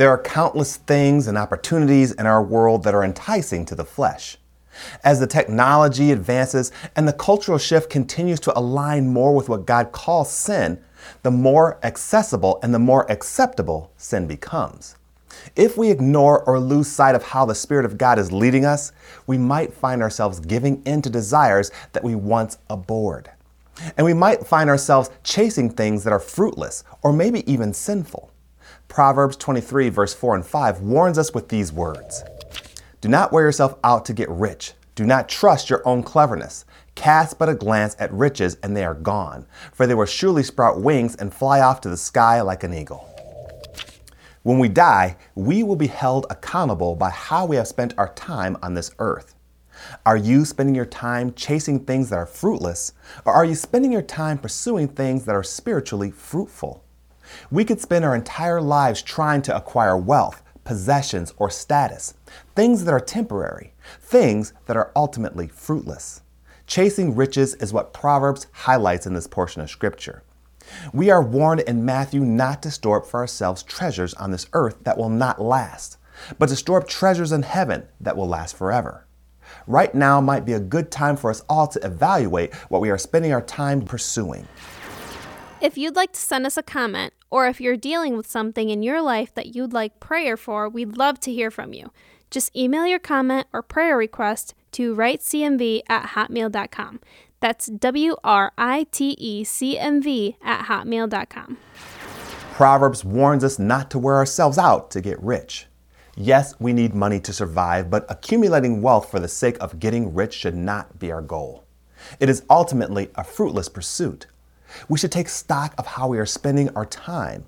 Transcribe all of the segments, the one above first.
There are countless things and opportunities in our world that are enticing to the flesh. As the technology advances and the cultural shift continues to align more with what God calls sin, the more accessible and the more acceptable sin becomes. If we ignore or lose sight of how the Spirit of God is leading us, we might find ourselves giving in to desires that we once abhorred. And we might find ourselves chasing things that are fruitless or maybe even sinful. Proverbs 23, verse 4 and 5 warns us with these words Do not wear yourself out to get rich. Do not trust your own cleverness. Cast but a glance at riches, and they are gone, for they will surely sprout wings and fly off to the sky like an eagle. When we die, we will be held accountable by how we have spent our time on this earth. Are you spending your time chasing things that are fruitless, or are you spending your time pursuing things that are spiritually fruitful? We could spend our entire lives trying to acquire wealth, possessions, or status, things that are temporary, things that are ultimately fruitless. Chasing riches is what Proverbs highlights in this portion of Scripture. We are warned in Matthew not to store up for ourselves treasures on this earth that will not last, but to store up treasures in heaven that will last forever. Right now might be a good time for us all to evaluate what we are spending our time pursuing. If you'd like to send us a comment, or if you're dealing with something in your life that you'd like prayer for, we'd love to hear from you. Just email your comment or prayer request to writecmv at hotmail.com. That's W R I T E C M V at hotmail.com. Proverbs warns us not to wear ourselves out to get rich. Yes, we need money to survive, but accumulating wealth for the sake of getting rich should not be our goal. It is ultimately a fruitless pursuit. We should take stock of how we are spending our time.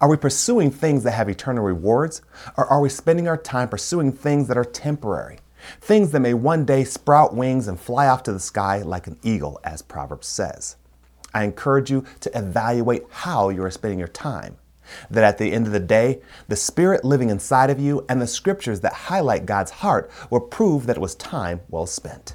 Are we pursuing things that have eternal rewards, or are we spending our time pursuing things that are temporary? Things that may one day sprout wings and fly off to the sky like an eagle, as Proverbs says. I encourage you to evaluate how you are spending your time. That at the end of the day, the Spirit living inside of you and the scriptures that highlight God's heart will prove that it was time well spent.